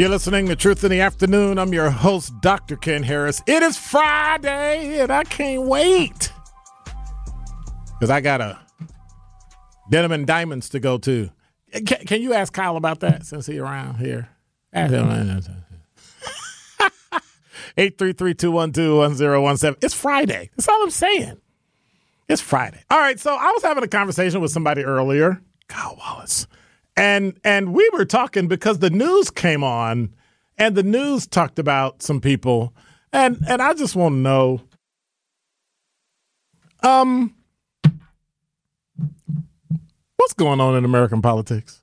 You're listening to Truth in the Afternoon. I'm your host, Dr. Ken Harris. It is Friday, and I can't wait. Because I got a Denim and Diamonds to go to. Can, can you ask Kyle about that since he's around here? Ask him. 833-212-1017. It's Friday. That's all I'm saying. It's Friday. All right, so I was having a conversation with somebody earlier, Kyle Wallace. And and we were talking because the news came on and the news talked about some people and and I just want to know um what's going on in American politics?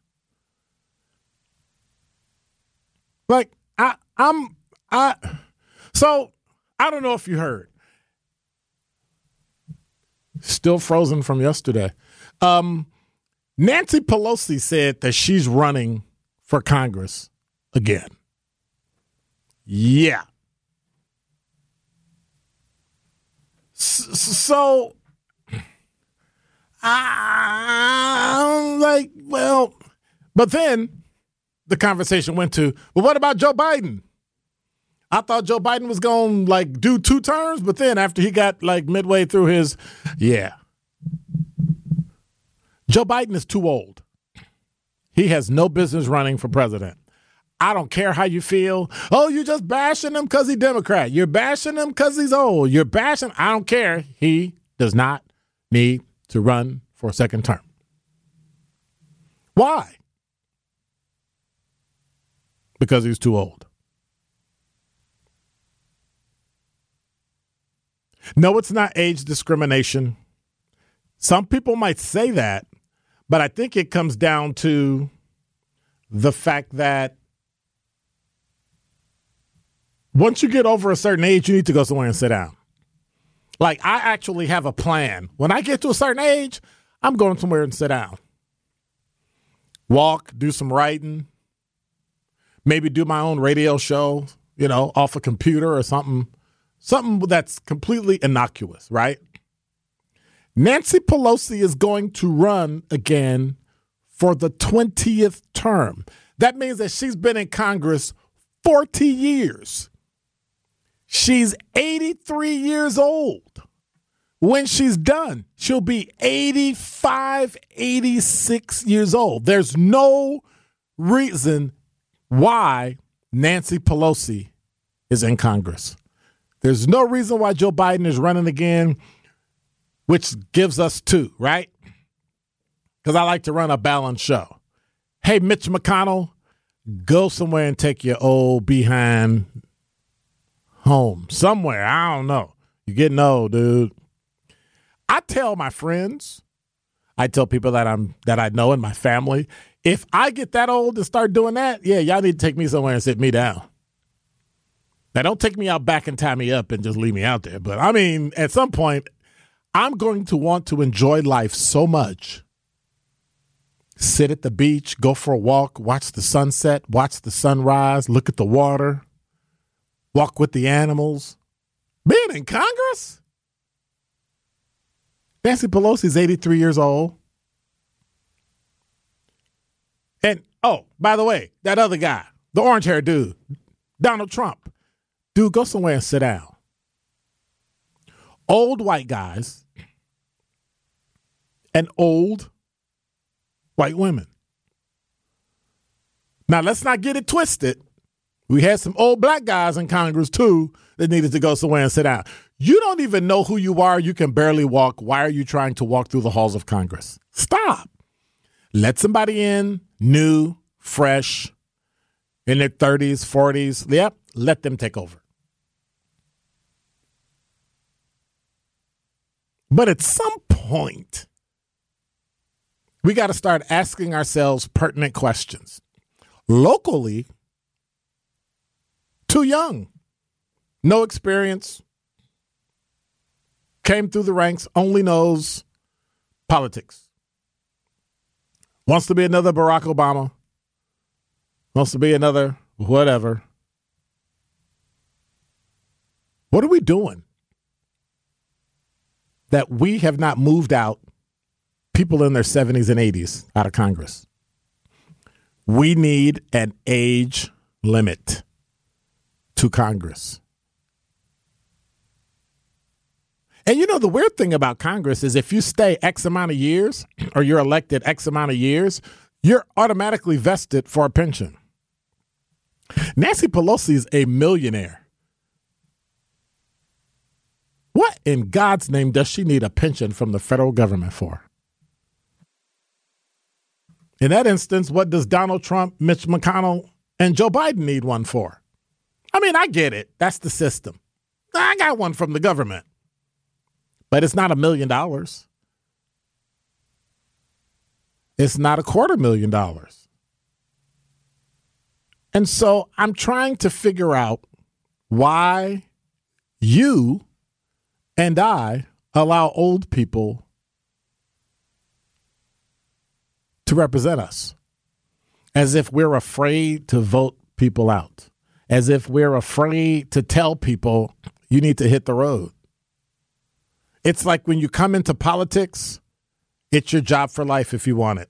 Like I I'm I so I don't know if you heard. Still frozen from yesterday. Um Nancy Pelosi said that she's running for Congress again. Yeah. So, I'm like, well, but then the conversation went to, well, what about Joe Biden? I thought Joe Biden was going to like do two terms, but then after he got like midway through his, yeah. Joe Biden is too old. He has no business running for president. I don't care how you feel. Oh, you're just bashing him because he's Democrat. You're bashing him because he's old. You're bashing. I don't care. He does not need to run for a second term. Why? Because he's too old. No, it's not age discrimination. Some people might say that, but I think it comes down to the fact that once you get over a certain age, you need to go somewhere and sit down. Like, I actually have a plan. When I get to a certain age, I'm going somewhere and sit down. Walk, do some writing, maybe do my own radio show, you know, off a computer or something, something that's completely innocuous, right? Nancy Pelosi is going to run again for the 20th term. That means that she's been in Congress 40 years. She's 83 years old. When she's done, she'll be 85, 86 years old. There's no reason why Nancy Pelosi is in Congress. There's no reason why Joe Biden is running again. Which gives us two, right? Because I like to run a balanced show. Hey, Mitch McConnell, go somewhere and take your old behind home somewhere. I don't know. You're getting old, dude. I tell my friends, I tell people that I'm that I know in my family, if I get that old and start doing that, yeah, y'all need to take me somewhere and sit me down. Now, don't take me out back and tie me up and just leave me out there. But I mean, at some point, I'm going to want to enjoy life so much. Sit at the beach, go for a walk, watch the sunset, watch the sunrise, look at the water, walk with the animals. Being in Congress? Nancy Pelosi's 83 years old. And oh, by the way, that other guy, the orange haired dude, Donald Trump, dude, go somewhere and sit down. Old white guys and old white women. Now, let's not get it twisted. We had some old black guys in Congress too that needed to go somewhere and sit down. You don't even know who you are. You can barely walk. Why are you trying to walk through the halls of Congress? Stop. Let somebody in, new, fresh, in their 30s, 40s. Yep, let them take over. But at some point, we got to start asking ourselves pertinent questions. Locally, too young, no experience, came through the ranks, only knows politics. Wants to be another Barack Obama, wants to be another whatever. What are we doing that we have not moved out people in their 70s and 80s out of Congress? We need an age limit to Congress. And you know, the weird thing about Congress is if you stay X amount of years or you're elected X amount of years, you're automatically vested for a pension. Nancy Pelosi is a millionaire. What in God's name does she need a pension from the federal government for? In that instance, what does Donald Trump, Mitch McConnell, and Joe Biden need one for? I mean, I get it. That's the system. I got one from the government but it's not a million dollars. It's not a quarter million dollars. And so I'm trying to figure out why you and I allow old people to represent us as if we're afraid to vote people out, as if we're afraid to tell people you need to hit the road. It's like when you come into politics, it's your job for life if you want it.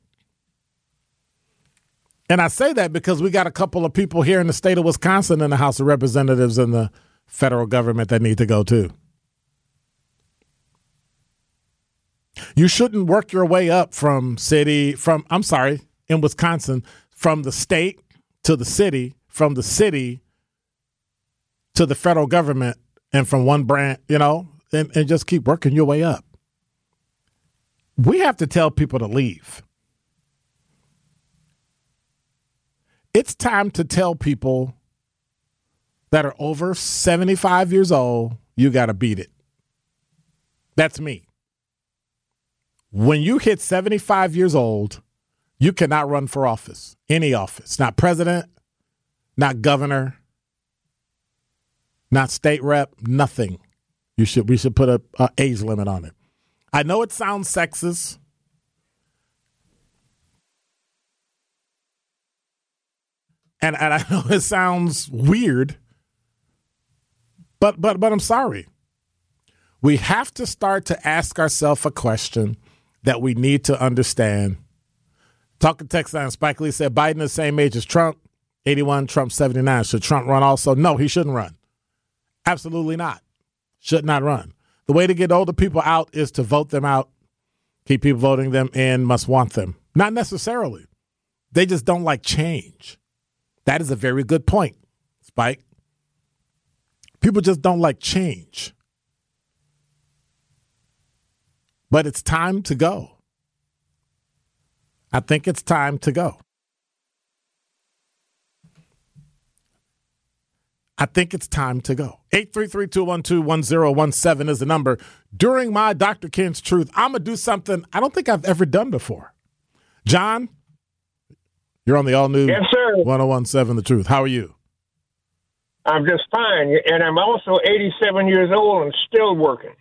And I say that because we got a couple of people here in the state of Wisconsin in the House of Representatives and the federal government that need to go too. You shouldn't work your way up from city, from, I'm sorry, in Wisconsin, from the state to the city, from the city to the federal government, and from one brand, you know, and, and just keep working your way up. We have to tell people to leave. It's time to tell people that are over 75 years old, you got to beat it. That's me. When you hit 75 years old, you cannot run for office, any office, not president, not governor, not state rep, nothing. You should we should put a, a age limit on it. I know it sounds sexist. And, and I know it sounds weird, but but but I'm sorry. We have to start to ask ourselves a question that we need to understand. Talking text line, Spike Lee said Biden the same age as Trump, 81, Trump 79. Should Trump run also? No, he shouldn't run. Absolutely not should not run. The way to get older people out is to vote them out. Keep people voting them in, must want them. Not necessarily. They just don't like change. That is a very good point, Spike. People just don't like change. But it's time to go. I think it's time to go. I think it's time to go. 833-212-1017 is the number. During my Dr. Ken's Truth, I'm going to do something I don't think I've ever done before. John, you're on the all new Yes, sir. 1017 The Truth. How are you? I'm just fine, and I'm also 87 years old and still working.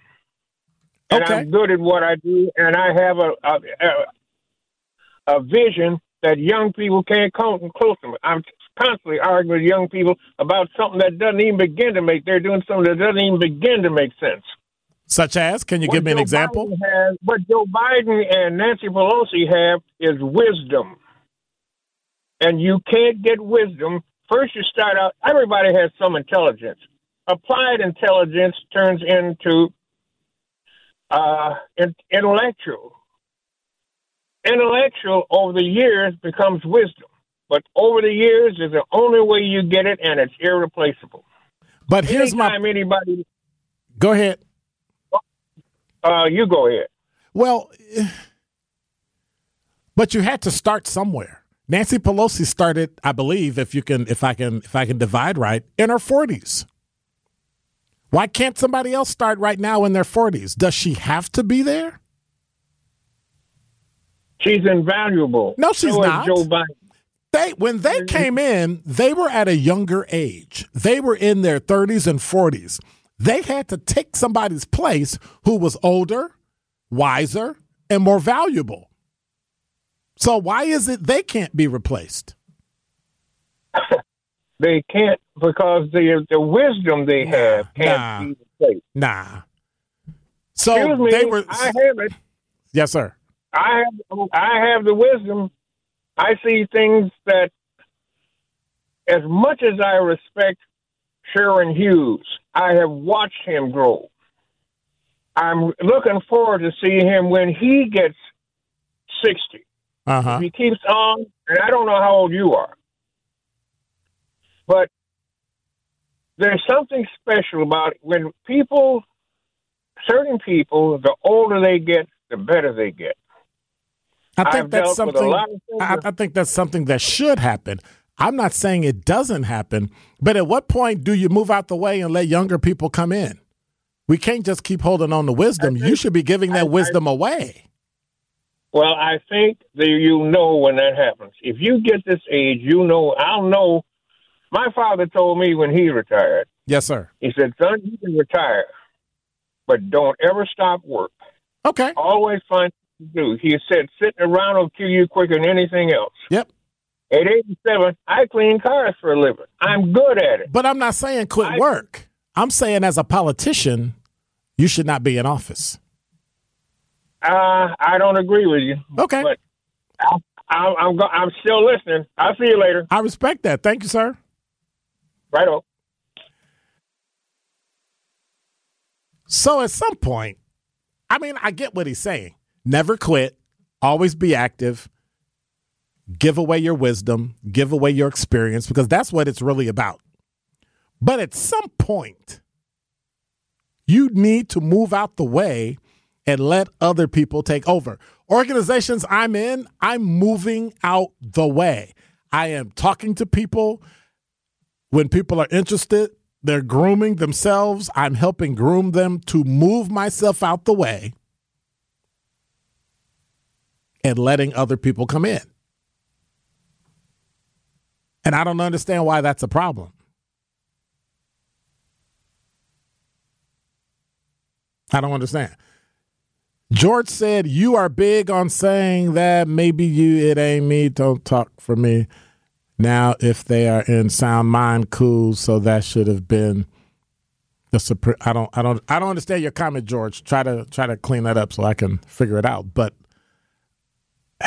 And Okay. I'm good at what I do, and I have a a, a, a vision that young people can't come close to me. I'm constantly arguing with young people about something that doesn't even begin to make. They're doing something that doesn't even begin to make sense. Such as, can you give me an example? Has, what Joe Biden and Nancy Pelosi have is wisdom. And you can't get wisdom. First, you start out, everybody has some intelligence. Applied intelligence turns into uh, intellectual. Intellectual over the years becomes wisdom. But over the years is the only way you get it, and it's irreplaceable. But here's my anybody, go ahead. uh, you go ahead. Well, but you had to start somewhere. Nancy Pelosi started, I believe, if you can, if I can, if I can divide right, in her forties. Why can't somebody else start right now in their forties? Does she have to be there? She's invaluable. No, she's so not. Joe Biden. They when they came in, they were at a younger age. They were in their 30s and 40s. They had to take somebody's place who was older, wiser, and more valuable. So why is it they can't be replaced? They can't because the the wisdom they have can't nah. be replaced. Nah. So Excuse me, they were I have it. Yes, sir. I have I have the wisdom. I see things that, as much as I respect Sherwin Hughes, I have watched him grow. I'm looking forward to see him when he gets sixty. Uh-huh. If he keeps on, and I don't know how old you are, but there's something special about it. when people, certain people, the older they get, the better they get. I think I've that's dealt with a something lot of things I, that- I think that's something that should happen. I'm not saying it doesn't happen, but at what point do you move out the way and let younger people come in? We can't just keep holding on to wisdom. I you should be giving that I- wisdom away. Well, I think that you know when that happens. If you get this age, you know. I'll know. My father told me when he retired. Yes, sir. He said, "Son, you can retire, but don't ever stop work. Okay. Always find to do." He said, "Sitting around will kill you quicker than anything else." Yep. At 87, I clean cars for a living. I'm good at it. But I'm not saying quit I- work. I'm saying as a politician, you should not be in office. Uh, I don't agree with you. Okay. But I, I, I'm go- I'm still listening. I'll see you later. I respect that. Thank you, sir. Right. So at some point, I mean, I get what he's saying. Never quit, always be active, give away your wisdom, give away your experience, because that's what it's really about. But at some point, you need to move out the way and let other people take over. Organizations I'm in, I'm moving out the way. I am talking to people when people are interested, they're grooming themselves. I'm helping groom them to move myself out the way and letting other people come in. And I don't understand why that's a problem. I don't understand. George said, You are big on saying that maybe you, it ain't me, don't talk for me. Now, if they are in sound mind, cool. So that should have been the supreme. I don't, I don't, I don't understand your comment, George. Try to try to clean that up so I can figure it out. But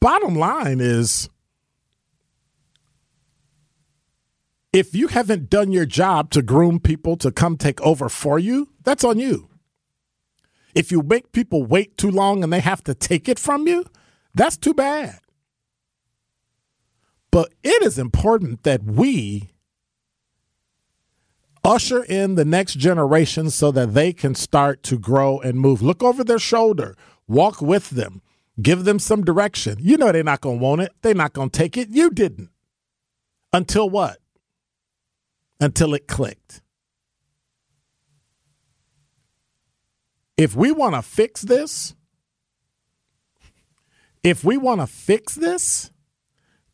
bottom line is, if you haven't done your job to groom people to come take over for you, that's on you. If you make people wait too long and they have to take it from you, that's too bad. But it is important that we Usher in the next generation so that they can start to grow and move. Look over their shoulder, walk with them, give them some direction. You know they're not going to want it, they're not going to take it. You didn't. Until what? Until it clicked. If we want to fix this, if we want to fix this,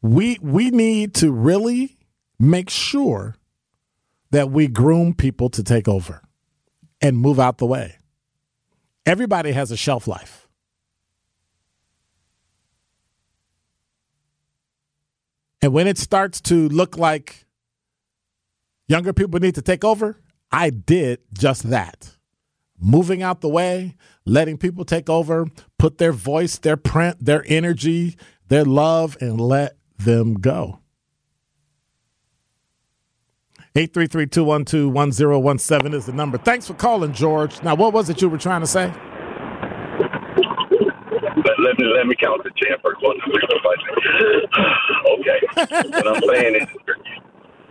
we we need to really make sure that we groom people to take over and move out the way. Everybody has a shelf life. And when it starts to look like younger people need to take over, I did just that. Moving out the way, letting people take over, put their voice, their print, their energy, their love, and let them go. 833-212-1017 is the number. Thanks for calling, George. Now, what was it you were trying to say? Let me let me count the champ first. One, two, three, four, five, six. Okay. what I'm saying is,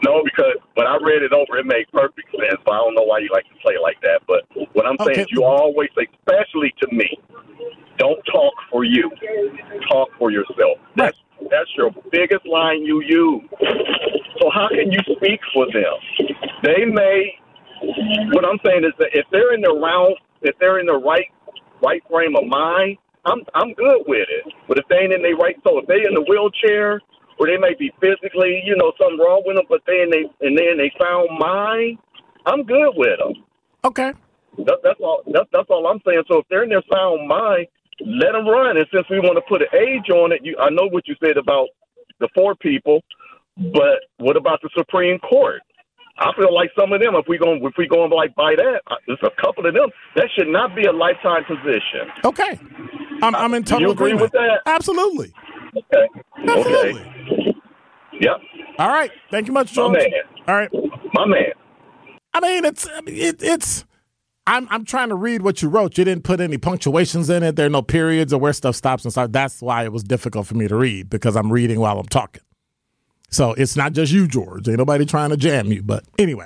no, because when I read it over, it made perfect sense. But I don't know why you like to play like that. But what I'm saying Okay. is, you always, especially to me, don't talk for you. Talk for yourself. That's that's your biggest line you use. So how can you speak for them? They may. What I'm saying is that if they're in the round, if they're in the right right frame of mind, I'm I'm good with it. But if they ain't in the right, so if they in the wheelchair or they may be physically, you know, something wrong with them, but then they and then they found mind, I'm good with them. Okay. That, that's all. That, that's all I'm saying. So if they're in their sound mind, let them run. And since we want to put an age on it, you, I know what you said about the four people, but what about the Supreme Court? I feel like some of them, if we going if we going like by that, uh, there's a couple of them that should not be a lifetime position. Okay. I'm, I'm in total you agree agreement. with that? Absolutely. Okay. Absolutely. Okay. Yep. All right. Thank you much, My George. man. All right. My man. I mean, it's I mean, it, it's. I'm I'm trying to read what you wrote. You didn't put any punctuations in it. There are no periods or where stuff stops and starts. That's why it was difficult for me to read because I'm reading while I'm talking. So it's not just you, George. Ain't nobody trying to jam you. But anyway,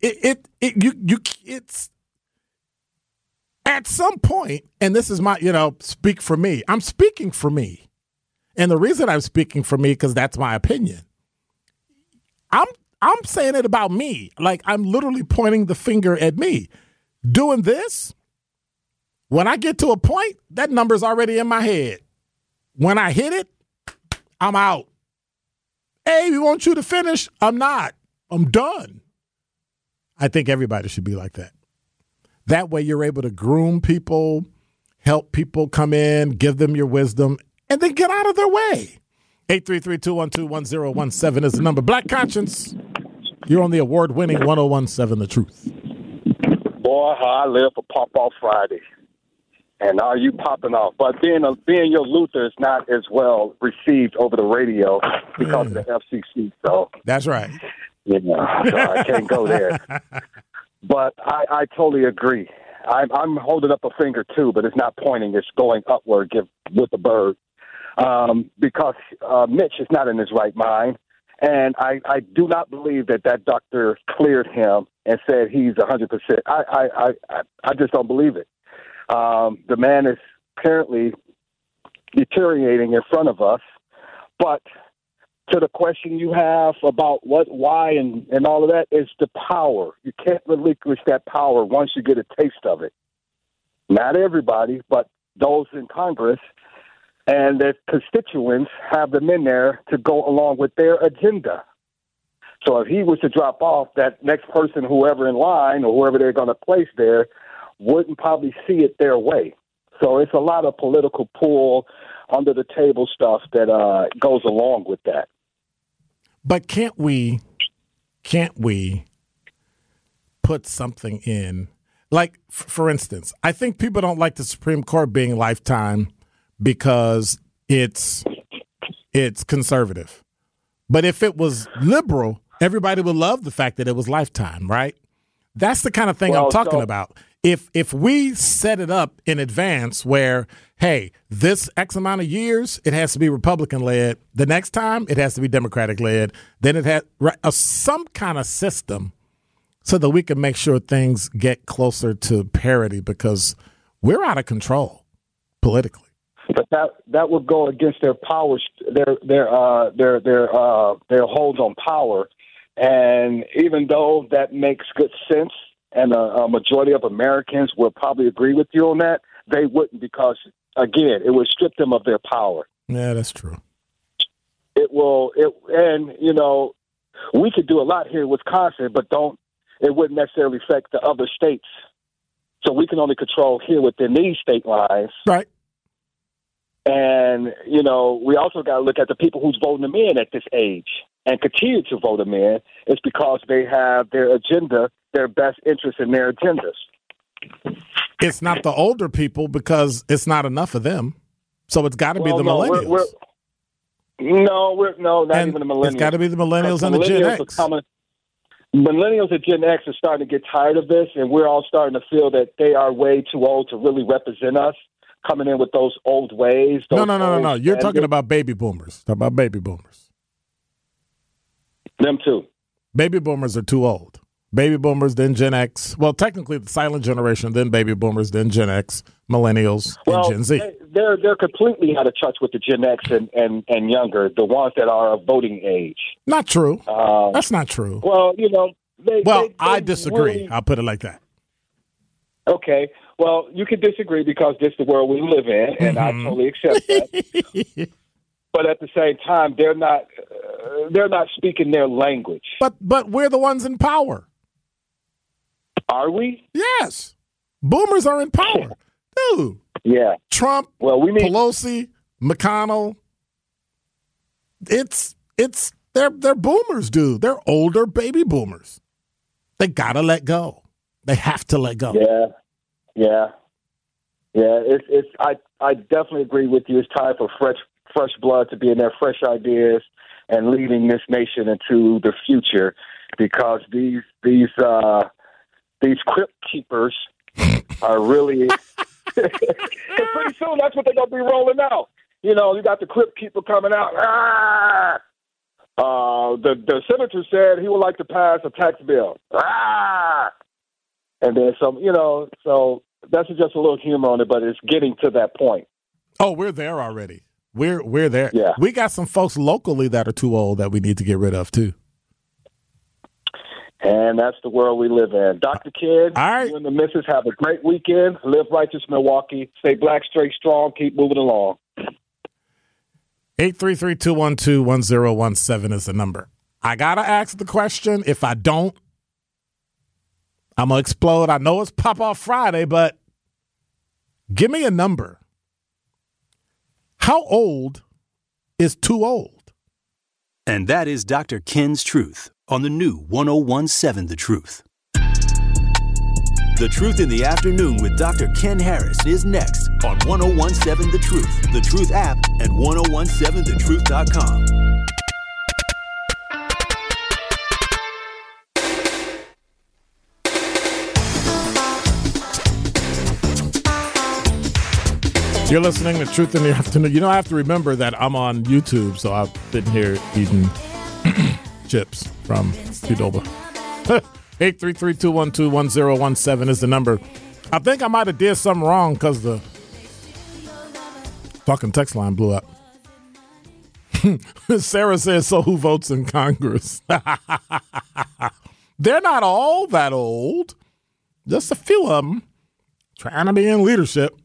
it it, it you you it's at some point, and this is my you know speak for me. I'm speaking for me, and the reason I'm speaking for me because that's my opinion. I'm I'm saying it about me. Like I'm literally pointing the finger at me. Doing this, when I get to a point, that number's already in my head. When I hit it, I'm out. Hey, we want you to finish. I'm not. I'm done. I think everybody should be like that. That way you're able to groom people, help people come in, give them your wisdom, and then get out of their way. 833-212-1017 is the number. Black Conscience, you're on the award-winning 1017 The Truth. Boy, how I live for Pop Off Friday. And are you popping off? But being a, being your Luther is not as well received over the radio because of the mm. FCC. So That's right. you know, so I can't go there. But I, I totally agree. I'm, I'm holding up a finger too, but it's not pointing; it's going upward. Give with the bird, um, because uh, Mitch is not in his right mind, and I, I do not believe that that doctor cleared him and said he's a hundred percent. I, I, I, I- I just don't believe it. Um, the man is apparently deteriorating in front of us, but to the question you have about what, why, and, and all of that is the power. You can't relinquish that power once you get a taste of it. Not everybody, but those in Congress and their constituents have them in there to go along with their agenda. So if he was to drop off, that next person, whoever in line or whoever they're going to place there, wouldn't probably see it their way. So it's a lot of political pull under the table stuff that uh, goes along with that. But can't we can't we put something in like f- for instance, I think people don't like the Supreme Court being lifetime because it's it's conservative. But if it was liberal, everybody would love the fact that it was lifetime, right? That's the kind of thing I'm talking so- about. If if we set it up in advance where hey, this X amount of years it has to be Republican led, the next time it has to be Democratic led, then it has right, uh, some kind of system so that we can make sure things get closer to parity because we're out of control politically. But that that would go against their powers, their their uh, their their uh, their holds on power. And even though that makes good sense, and a, a majority of Americans will probably agree with you on that, they wouldn't because again, it would strip them of their power. Yeah, that's true. It will. It and you know, we could do a lot here in Wisconsin, but don't. It wouldn't necessarily affect the other states. So we can only control here within these state lines. Right. And, you know, we also got to look at the people who's voting them in at this age and continue to vote them in. It's because they have their agenda, their best interest in their agendas. It's not the older people because it's not enough of them. So it's got to Well, be the no, we're- millennials. we're- no, we're no, not and even the millennials. It's got to be the millennials uh, and the millennials Gen X. coming- millennials and Gen X are starting to get tired of this, and we're all starting to feel that they are way too old to really represent us. Coming in with those old ways. No, those no, no, no, old no. You're talking about baby boomers. Talk about baby boomers. them too. Baby boomers are too old. Baby boomers, then Gen X. Well, technically, the silent generation, then baby boomers, then Gen X, millennials, Well, and Gen Z. they- they're they're completely out of touch with the Gen X and, and, and younger, the ones that are of voting age. Not true. Uh, That's not true. well, you know, they. Well, they- I disagree. really- I'll put it like that. Okay, well, you can disagree because this is the world we live in, and I Mhm. totally accept that. but at the same time, they're not uh, they're not speaking their language. But but we're the ones in power. Are we? Yes. Boomers are in power. Dude, Yeah. Trump, Well, we need. Pelosi, McConnell. It's it's they're they're boomers, dude. They're older baby boomers. They gotta let go. They have to let go. Yeah, yeah, yeah. It's it's. I I definitely agree with you. It's time for fresh fresh blood to be in there, fresh ideas, and leading this nation into the future. Because these these uh, these crypt keepers are really. Because pretty soon that's what they're gonna be rolling out. You know, you got the crypt keeper coming out. Ah! Uh, the the senator said he would like to pass a tax bill. Ah! And then some, you know, so that's just a little humor on it, but it's getting to that point. Oh, we're there already. We're we're there. Yeah. We got some folks locally that are too old that we need to get rid of too. And that's the world we live in. Dr. Kid, All right. you and the missus have a great weekend. Live righteous, Milwaukee. Stay black, straight, strong. Keep moving along. 833-212-1017 is the number. I gotta ask the question. If I don't, I'm gonna explode. I know it's pop off Friday, but give me a number. How old is too old? And that is Dr. Ken's Truth on the new 1017 The Truth. The Truth in the Afternoon with Dr. Ken Harris is next on 1017 The Truth, The Truth app, and 1017thetruth.com. You're listening to Truth in the Afternoon. You know, I have to remember that I'm on YouTube, so I'm sitting here eating chips from Qdoba. 833-212-1017 is the number. I think I might have did something wrong because the fucking text line blew up. Sarah says, so who votes in Congress? They're not all that old. Just a few of them trying to be in leadership.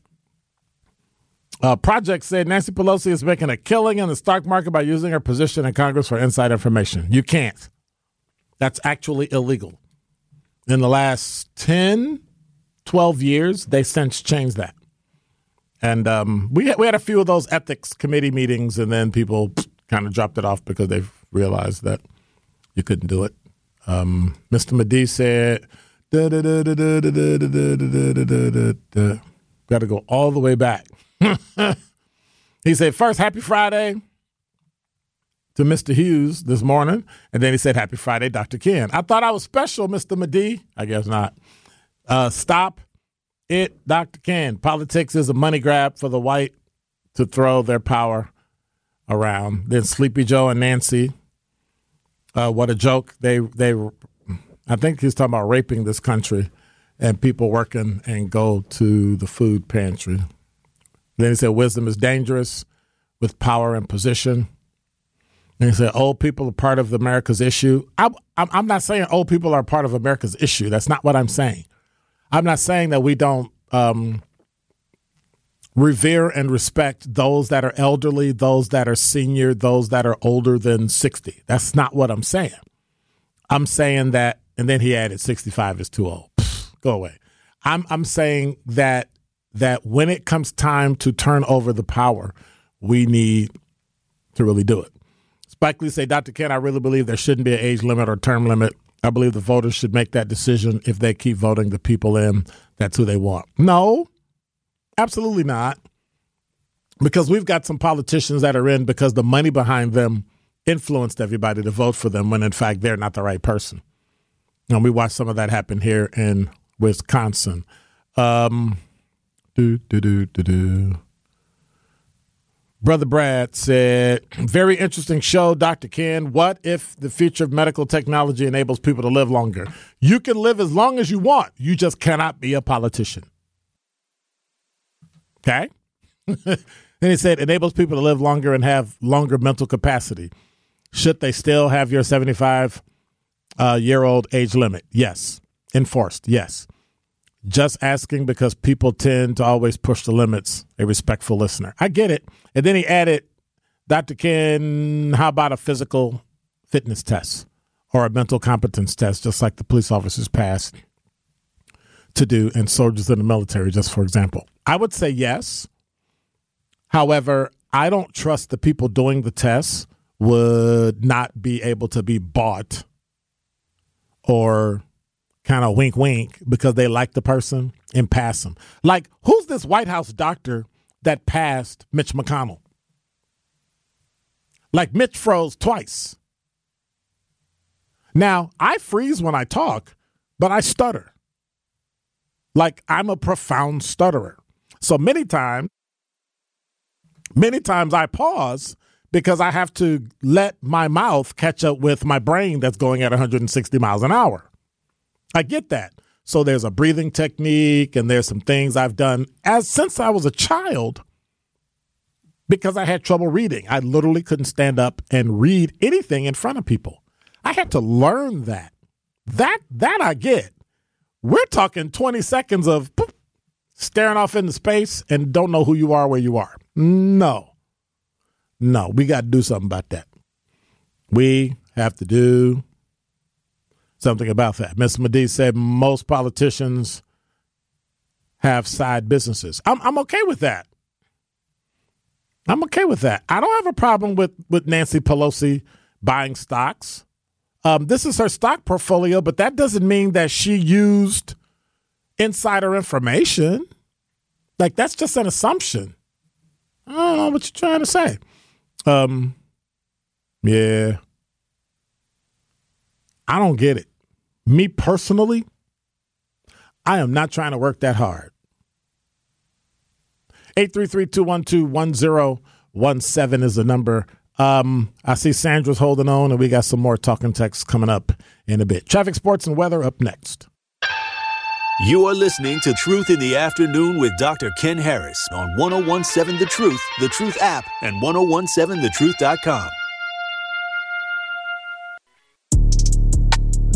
Uh, Project said Nancy Pelosi is making a killing in the stock market by using her position in Congress for inside information. You can't. That's actually illegal. In the last 10, 12 years, they since changed that. And um, we, had, we had a few of those ethics committee meetings, and then people kind of dropped it off because they've realized that you couldn't do it. Um, Mr. Medei said, got to go all the way back he said, first, happy Friday to Mr. Hughes this morning. And then he said, happy Friday, Dr. Ken. I thought I was special, Mr. Medee. I guess not. Uh, stop it, Dr. Ken. Politics is a money grab for the white to throw their power around. Then Sleepy Joe and Nancy. Uh, what a joke. They, they, I think he's talking about raping this country and people working and go to the food pantry. Then he said, wisdom is dangerous with power and position. And he said, old people are part of America's issue. I'm, I'm not saying old people are part of America's issue. That's not what I'm saying. I'm not saying that we don't um, revere and respect those that are elderly, those that are senior, those that are older than 60. That's not what I'm saying. I'm saying that, and then he added 65 is too old. Pfft, go away. I'm I'm saying that that when it comes time to turn over the power, we need to really do it. Spike Lee say, Dr. Ken, I really believe there shouldn't be an age limit or term limit. I believe the voters should make that decision if they keep voting the people in. That's who they want. No, absolutely not. Because we've got some politicians that are in because the money behind them influenced everybody to vote for them when in fact they're not the right person. And we watched some of that happen here in Wisconsin. Um, do, do, do, do, do. Brother Brad said, Very interesting show, Dr. Ken. What if the future of medical technology enables people to live longer? You can live as long as you want. You just cannot be a politician. Okay? then he said, enables people to live longer and have longer mental capacity. Should they still have your 75 uh, year old age limit? Yes. Enforced? Yes. Just asking because people tend to always push the limits. A respectful listener. I get it. And then he added, Dr. Ken, how about a physical fitness test or a mental competence test, just like the police officers passed to do and soldiers in the military, just for example? I would say yes. However, I don't trust the people doing the tests would not be able to be bought or kind of wink wink because they like the person and pass them. Like, who's this White House doctor that passed Mitch McConnell? Like, Mitch froze twice. Now, I freeze when I talk, but I stutter. Like, I'm a profound stutterer. So many times, many times I pause because I have to let my mouth catch up with my brain that's going at 160 miles an hour. I get that. So there's a breathing technique and there's some things I've done as since I was a child because I had trouble reading. I literally couldn't stand up and read anything in front of people. I had to learn that. That that I get. We're talking 20 seconds of poop, staring off into space and don't know who you are where you are. No. No, we got to do something about that. We have to do something about that. Ms. Medee said most politicians have side businesses. I'm, I'm okay with that. I'm okay with that. I don't have a problem with, with Nancy Pelosi buying stocks. Um, this is her stock portfolio, but that doesn't mean that she used insider information. Like, that's just an assumption. I don't know what you're trying to say. Um, yeah. I don't get it. Me personally, I am not trying to work that hard. 833-212-1017 is the number. Um, I see Sandra's holding on, and we got some more talking texts coming up in a bit. Traffic, sports, and weather up next. You are listening to Truth in the Afternoon with Dr. Ken Harris on 1017 The Truth, The Truth app, and 1017thetruth.com.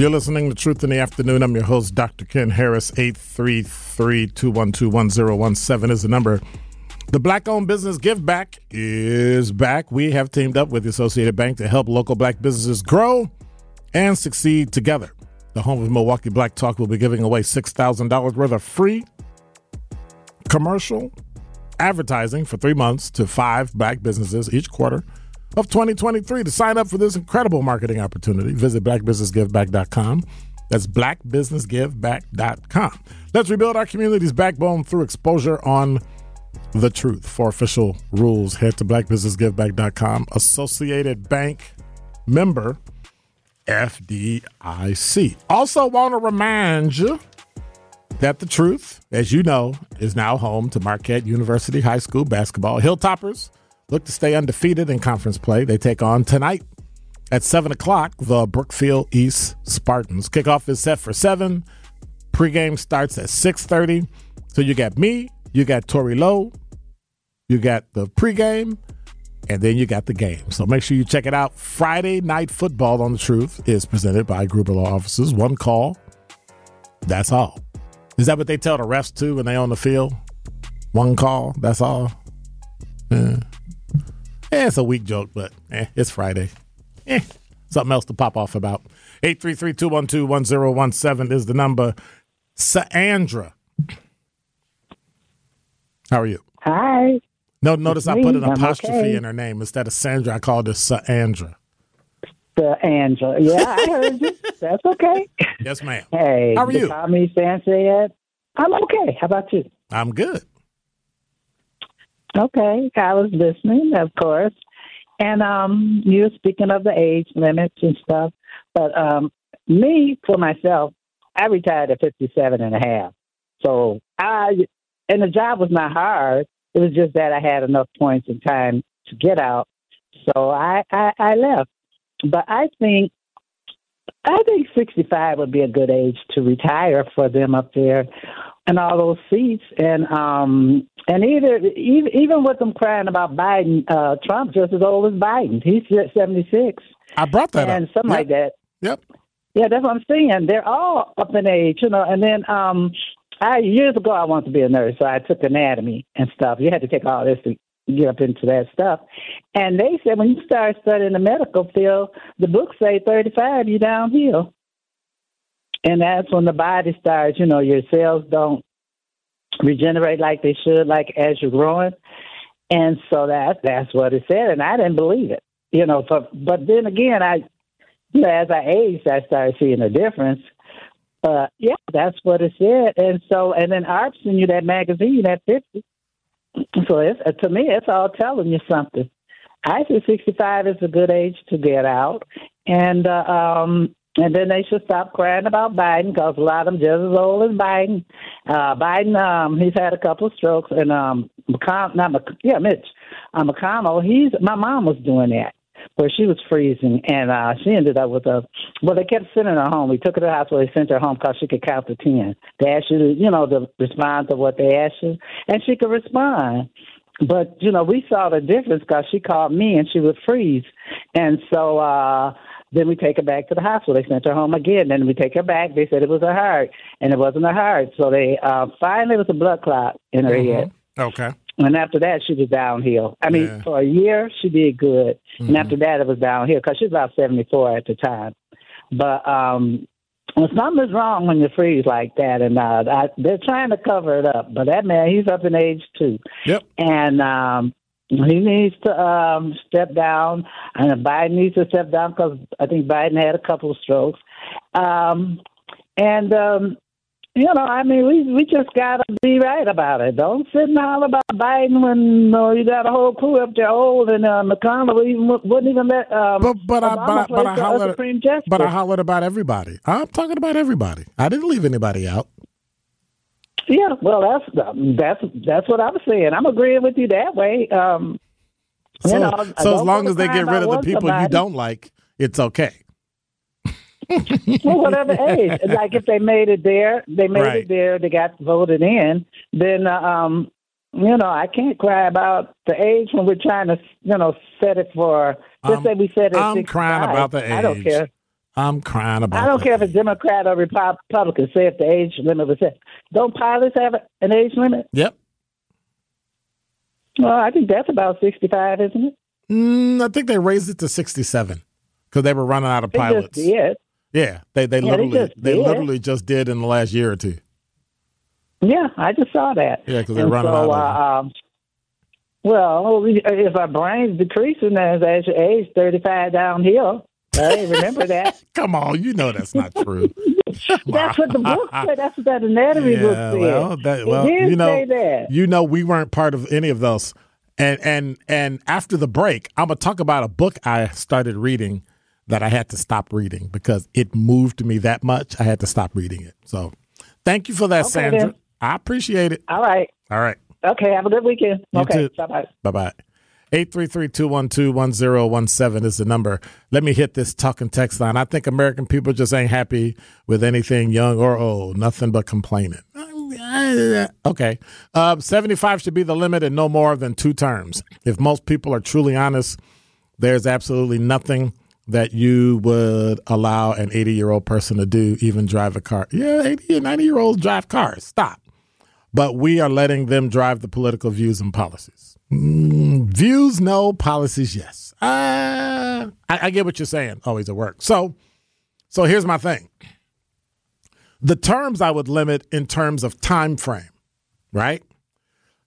You're listening to Truth in the Afternoon. I'm your host, Dr. Ken Harris. 833-212-1017 is the number. The black-owned business Give Back is back. We have teamed up with the Associated Bank to help local black businesses grow and succeed together. The home of Milwaukee Black Talk will be giving away $6,000 worth of free commercial advertising for three months to five black businesses each quarter of 2023. To sign up for this incredible marketing opportunity, visit blackbusinessgiveback.com. That's blackbusinessgiveback.com. Let's rebuild our community's backbone through exposure on the truth. For official rules, head to blackbusinessgiveback.com. Associated Bank member FDIC. Also, want to remind you that the truth, as you know, is now home to Marquette University High School basketball. Hilltoppers look to stay undefeated in conference play. They take on tonight at 7 o'clock the Brookfield East Spartans. Kickoff is set for 7. Pregame starts at 6.30. So you got me, you got Tori Lowe, you got the pregame, and then you got the game. So make sure you check it out. Friday Night Football on the Truth is presented by Gruber Law Offices. One call, that's all. Is that what they tell the refs too when they on the field? One call, that's all. Yeah. Eh, it's a weak joke, but eh, it's Friday. Eh, something else to pop off about. 833-212-1017 is the number. Sandra. How are you? Hi. No, notice I put an I'm apostrophe okay. in her name instead of Sandra. I called her Sandra. Angela. Yeah, I heard you. That's okay. Yes, ma'am. Hey, How are you? Tommy said, I'm okay. How about you? I'm good. Okay. I was listening, of course. And um you were speaking of the age limits and stuff. But um me, for myself, I retired at fifty-seven and a half. So I, and the job was not hard. It was just that I had enough points and time to get out. So I, I, I left. But I think I think 65 would be a good age to retire for them up there and all those seats. And um and either even, even with them crying about Biden, uh, Trump just as old as Biden. He's 76 I brought that and up. something Yep. like that. Yep. Yeah, that's what I'm saying. They're all up in age, you know. And then um I years ago I wanted to be a nurse, so I took anatomy and stuff. You had to take all this to get up into that stuff. And they said when you start studying the medical field, the books say 35, you're downhill. And that's when the body starts, you know, your cells don't regenerate like they should, like as you're growing. And so that that's what it said, and I didn't believe it, you know. But but then again, I, you know, as I aged, I started seeing a difference. But yeah, that's what it said. And so, and then Art sent you that magazine at fifty. So it's to me, it's all telling you something. I think sixty-five is a good age to get out, and uh, um, and then they should stop crying about Biden because a lot of them just as old as Biden. Uh, Biden, um, he's had a couple of strokes, and um, McConnell, not Mc, yeah, Mitch, uh, McConnell. He's my mom was doing that where she was freezing, and uh, she ended up with a. Well, they kept sending her home. We took her to the hospital. They sent her home because she could count to ten. They asked you, to, you know, to respond to what they asked you, and she could respond. But you know, we saw the difference because she called me and she would freeze, and so uh then we take her back to the hospital. They sent her home again. Then we take her back. They said it was a heart, and it wasn't a heart. So they uh finally it was a blood clot in her head. Okay. And after that, she was downhill. I mean, Yeah. for a year, she did good. And after that, it was downhill because she was about 74 at the time. But um, well, something is wrong when you freeze like that. And uh, I, they're trying to cover it up. But that man, he's up in age too. Yep. And um, he needs to um, step down. And Biden needs to step down because I think Biden had a couple of strokes. Um, and um, you know, I mean, we we just gotta be right about it. Don't sit and holler about Biden when uh, you got a whole crew up there old, and uh, McConnell even wouldn't even let um, But but I Obama but, I- but I hollered but I hollered about everybody. I'm talking about everybody. I didn't leave anybody out. Yeah, well, that's that's that's what I'm saying. I'm agreeing with you that way. Um, So, you know, so as long as they get rid of the people you don't like, it's okay. well, whatever age. Like if they made it there, they made Right. it there. They got voted in. Then, uh, um, you know, I can't cry about the age when we're trying to, you know, set it for. Just I'm- say we set it. I'm crying about the age. I don't care. I'm crying about. I don't care if it's. Democrat or Republican. Say if the age limit was set. Don't pilots have an age limit? Yep. Well, I think that's about sixty-five, isn't it? Mm, I think they raised it to 67 because they were running out of They pilots. did. Yeah, they they Yeah, they literally just they did. literally just did in the last year or two. Yeah, I just saw that. Yeah, 'cause they're And running so, out of uh, um, well, if our brain's decreasing as as you age, thirty-five downhill. I remember that. Come on, you know that's not true. That's what the book said. That's what that anatomy book said. well, that, well, it did you know, say that. you know, we weren't part of any of those. And and and after the break, I'm gonna talk about a book I started reading that I had to stop reading because it moved me that much. I had to stop reading it. So, thank you for that, Okay, Sandra. then. I appreciate it. All right. All right. Okay. Have a good weekend. You okay. Bye bye. Bye bye. 833-212-1017 is the number. Let me hit this talk and text line. I think American people just ain't happy with anything young or old. Nothing but complaining. Okay. Uh, 75 should be the limit and no more than two terms. If most people are truly honest, there's absolutely nothing that you would allow an 80 year old person to do, even drive a car. Yeah, 80 and 90 year olds drive cars. Stop. But we are letting them drive the political views and policies. Mm, views, no. Policies, yes. Uh, I, I get what you're saying. Always at work. So, so here's my thing. The terms I would limit in terms of time frame, right?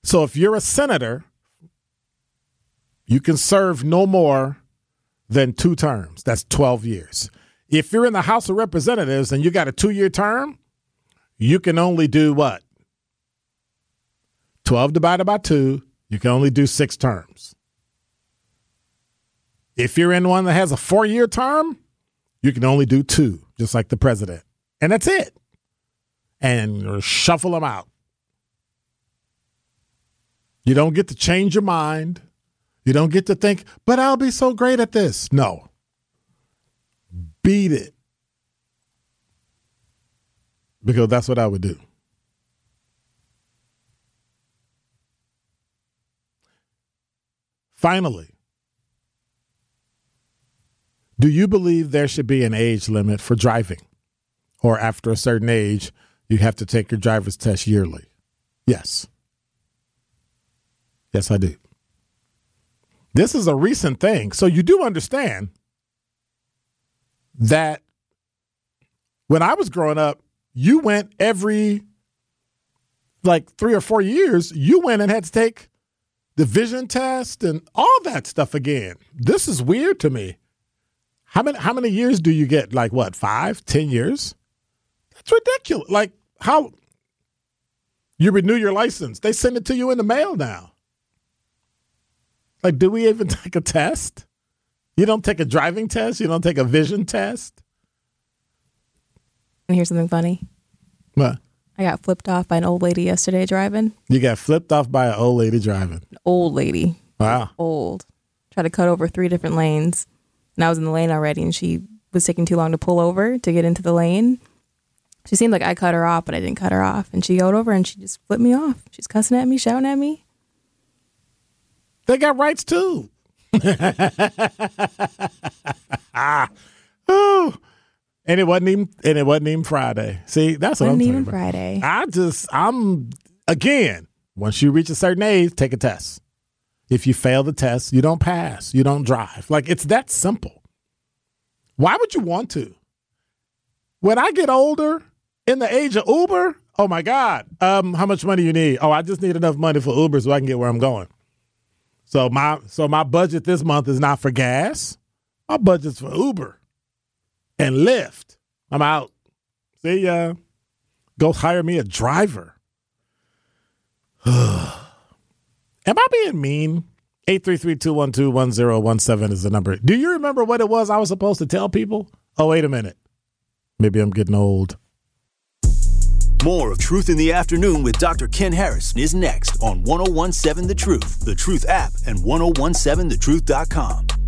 So if you're a senator, you can serve no more than two terms. That's 12 years. If you're in the House of Representatives and you got a two year term, you can only do what? 12 divided by 2, you can only do six terms. If you're in one that has a four year term, you can only do two, just like the president. And that's it. And shuffle them out. You don't get to change your mind. You don't get to think, but I'll be so great at this. No. Beat it. Because that's what I would do. Finally, do you believe there should be an age limit for driving? Or after a certain age, you have to take your driver's test yearly? Yes. Yes, I do. This is a recent thing. So you do understand that when I was growing up, you went every like three or four years, you went and had to take the vision test and all that stuff again. This is weird to me. How many how many years do you get? Like what, five, ten years? That's ridiculous. Like how you renew your license. They send it to you in the mail now. Like, do we even take a test? You don't take a driving test, you don't take a vision test. And here's something funny. What? I got flipped off by an old lady yesterday driving. You got flipped off by an old lady driving. An old lady. Wow. Old. Tried to cut over three different lanes. And I was in the lane already and she was taking too long to pull over to get into the lane. She seemed like I cut her off, but I didn't cut her off. And she got over and she just flipped me off. She's cussing at me, shouting at me. They got rights too. oh. And it wasn't even and it wasn't even Friday. See, that's what Wasn't I'm even. Friday. I just I'm again, once you reach a certain age, take a test. If you fail the test, you don't pass. You don't drive. Like it's that simple. Why would you want to? When I get older, in the age of Uber, oh my God, um, how much money you need? Oh, I just need enough money for Uber so I can get where I'm going. So my so my budget this month is not for gas. My budget's for Uber and Lyft. I'm out. See ya. Go hire me a driver. Am I being mean? 833-212-1017 is the number. Do you remember what it was I was supposed to tell people? Oh, wait a minute. Maybe I'm getting old. More of Truth in the Afternoon with Dr. Ken Harris is next on 1017 The Truth, The Truth app, and 1017thetruth.com.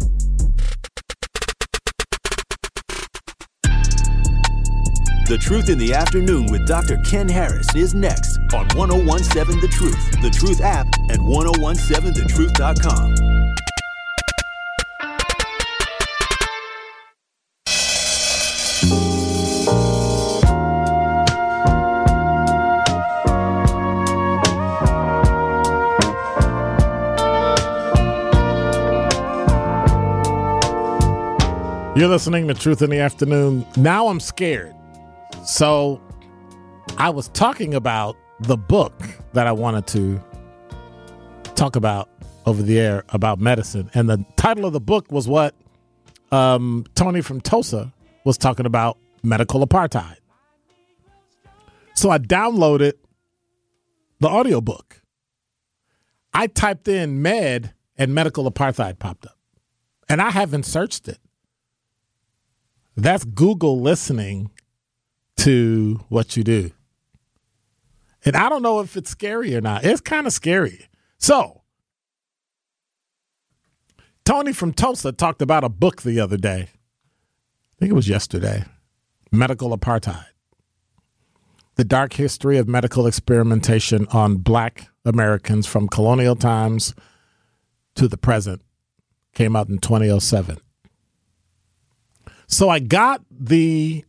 The Truth in the Afternoon with Dr. Ken Harris is next on 1017 The Truth, The Truth app, and 1017thetruth.com. You're listening to Truth in the Afternoon. Now I'm scared. So I was talking about the book that I wanted to talk about over the air about medicine. And the title of the book was what um, Tony from Tulsa was talking about medical apartheid. So I downloaded the audiobook. I typed in med and medical apartheid popped up. And I haven't searched it. That's Google listening to what you do. And I don't know if it's scary or not. It's kind of scary. So, Tony from Tulsa talked about a book the other day. I think it was yesterday Medical Apartheid. The Dark History of Medical Experimentation on Black Americans from Colonial Times to the Present came out in 2007. So I got the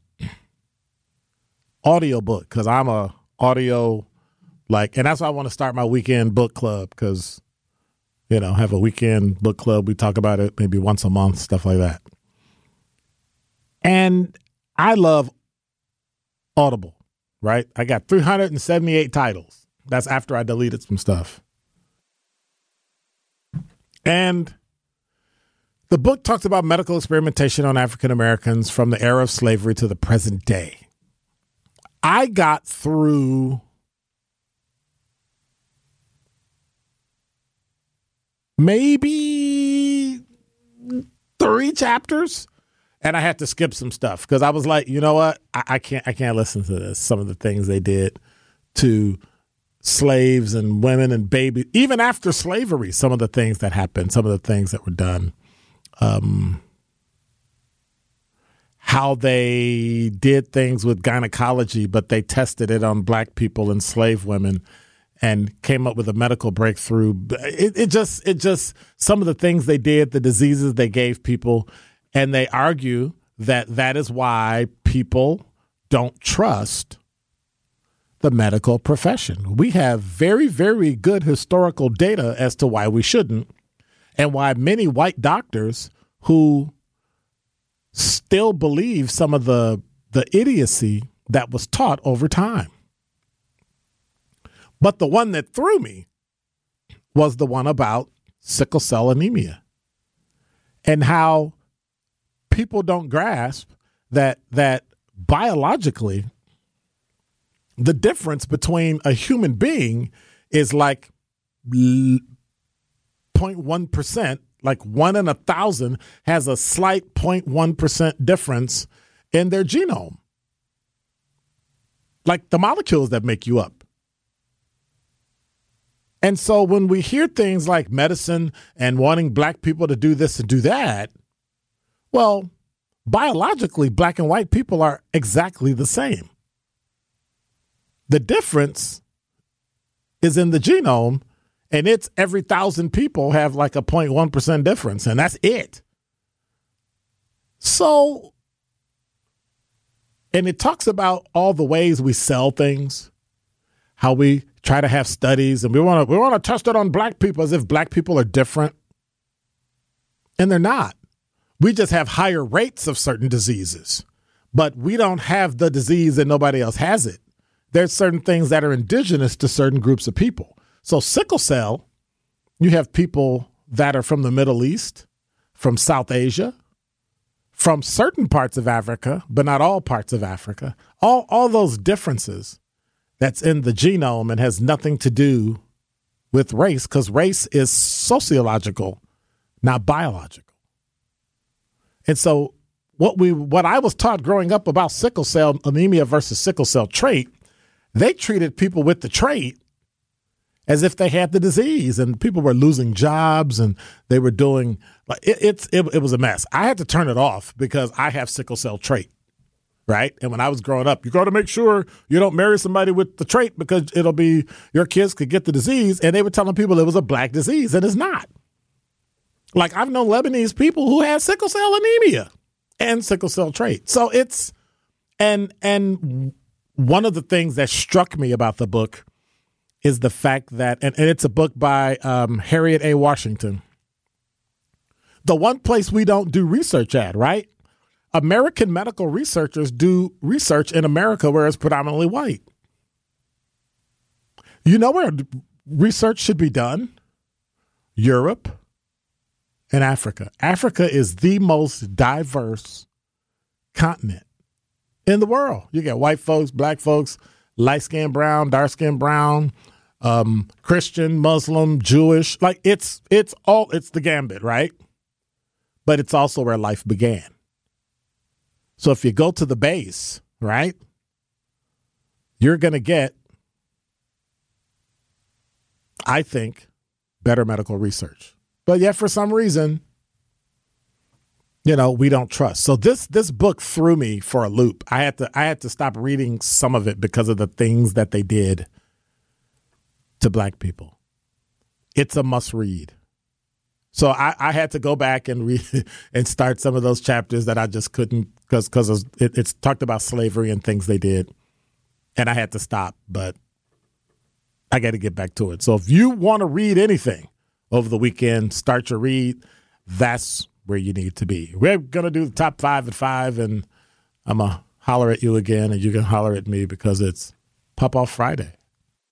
audiobook because I'm a audio like and that's why I want to start my weekend book club because you know have a weekend book club. We talk about it maybe once a month stuff like that. And I love Audible right? I got 378 titles. That's after I deleted some stuff. And the book talks about medical experimentation on African Americans from the era of slavery to the present day. I got through maybe three chapters and I had to skip some stuff because I was like, you know what? I, I, can't I can't listen to this. Some of the things they did to slaves and women and babies, even after slavery, some of the things that happened, some of the things that were done. Um, how they did things with gynecology, but they tested it on black people and slave women and came up with a medical breakthrough. It, it, just, it just, some of the things they did, the diseases they gave people, and they argue that that is why people don't trust the medical profession. We have very, very good historical data as to why we shouldn't, and why many white doctors who still believe some of the the idiocy that was taught over time. But the one that threw me was the one about sickle cell anemia and how people don't grasp that that biologically the difference between a human being is like 0.1% like one in a thousand has a slight 0.1% difference in their genome. Like the molecules that make you up. And so when we hear things like medicine and wanting black people to do this and do that, well, biologically, black and white people are exactly the same. The difference is in the genome and it's every thousand people have like a 0.1% difference, and that's it. So, and it talks about all the ways we sell things, how we try to have studies, and we want to we want to test it on black people as if black people are different, and they're not. We just have higher rates of certain diseases, but we don't have the disease and nobody else has it. There's certain things that are indigenous to certain groups of people. So, sickle cell, you have people that are from the Middle East, from South Asia, from certain parts of Africa, but not all parts of Africa. All, all those differences that's in the genome and has nothing to do with race because race is sociological, not biological. And so what we what I was taught growing up about sickle cell anemia versus sickle cell trait, they treated people with the trait as if they had the disease and people were losing jobs and they were doing like it, it's it, it was a mess. I had to turn it off because i have sickle cell trait right? And when i was growing up you got to make sure you don't marry somebody with the trait because it'll be your kids could get the disease. And they were telling people it was a black disease and it's not. Like i've known lebanese people who had sickle cell anemia and sickle cell trait. So it's and and one of the things that struck me about the book is the fact that, and, and it's a book by um, Harriet A. Washington. The one place we don't do research at, right? American medical researchers do research in America where it's predominantly white. You know where research should be done? Europe and Africa. Africa is the most diverse continent in the world. You got white folks, black folks, light skin brown, dark skin brown, um, Christian, Muslim, Jewish. Like it's it's all it's the gambit, right? But it's also where life began. So if you go to the base, right, you're going to get, I think, better medical research. But yet, for some reason, you know, we don't trust. So this this book threw me for a loop. I had to I had to stop reading some of it because of the things that they did to black people. It's a must read. So I, I had to go back and read and start some of those chapters that I just couldn't because because it, it's talked about slavery and things they did, and I had to stop. But I got to get back to it. So if you want to read anything over the weekend, start your read. That's where you need to be. We're gonna do the top five at five, and I'm gonna holler at you again, and you can holler at me because it's Pop Off Friday.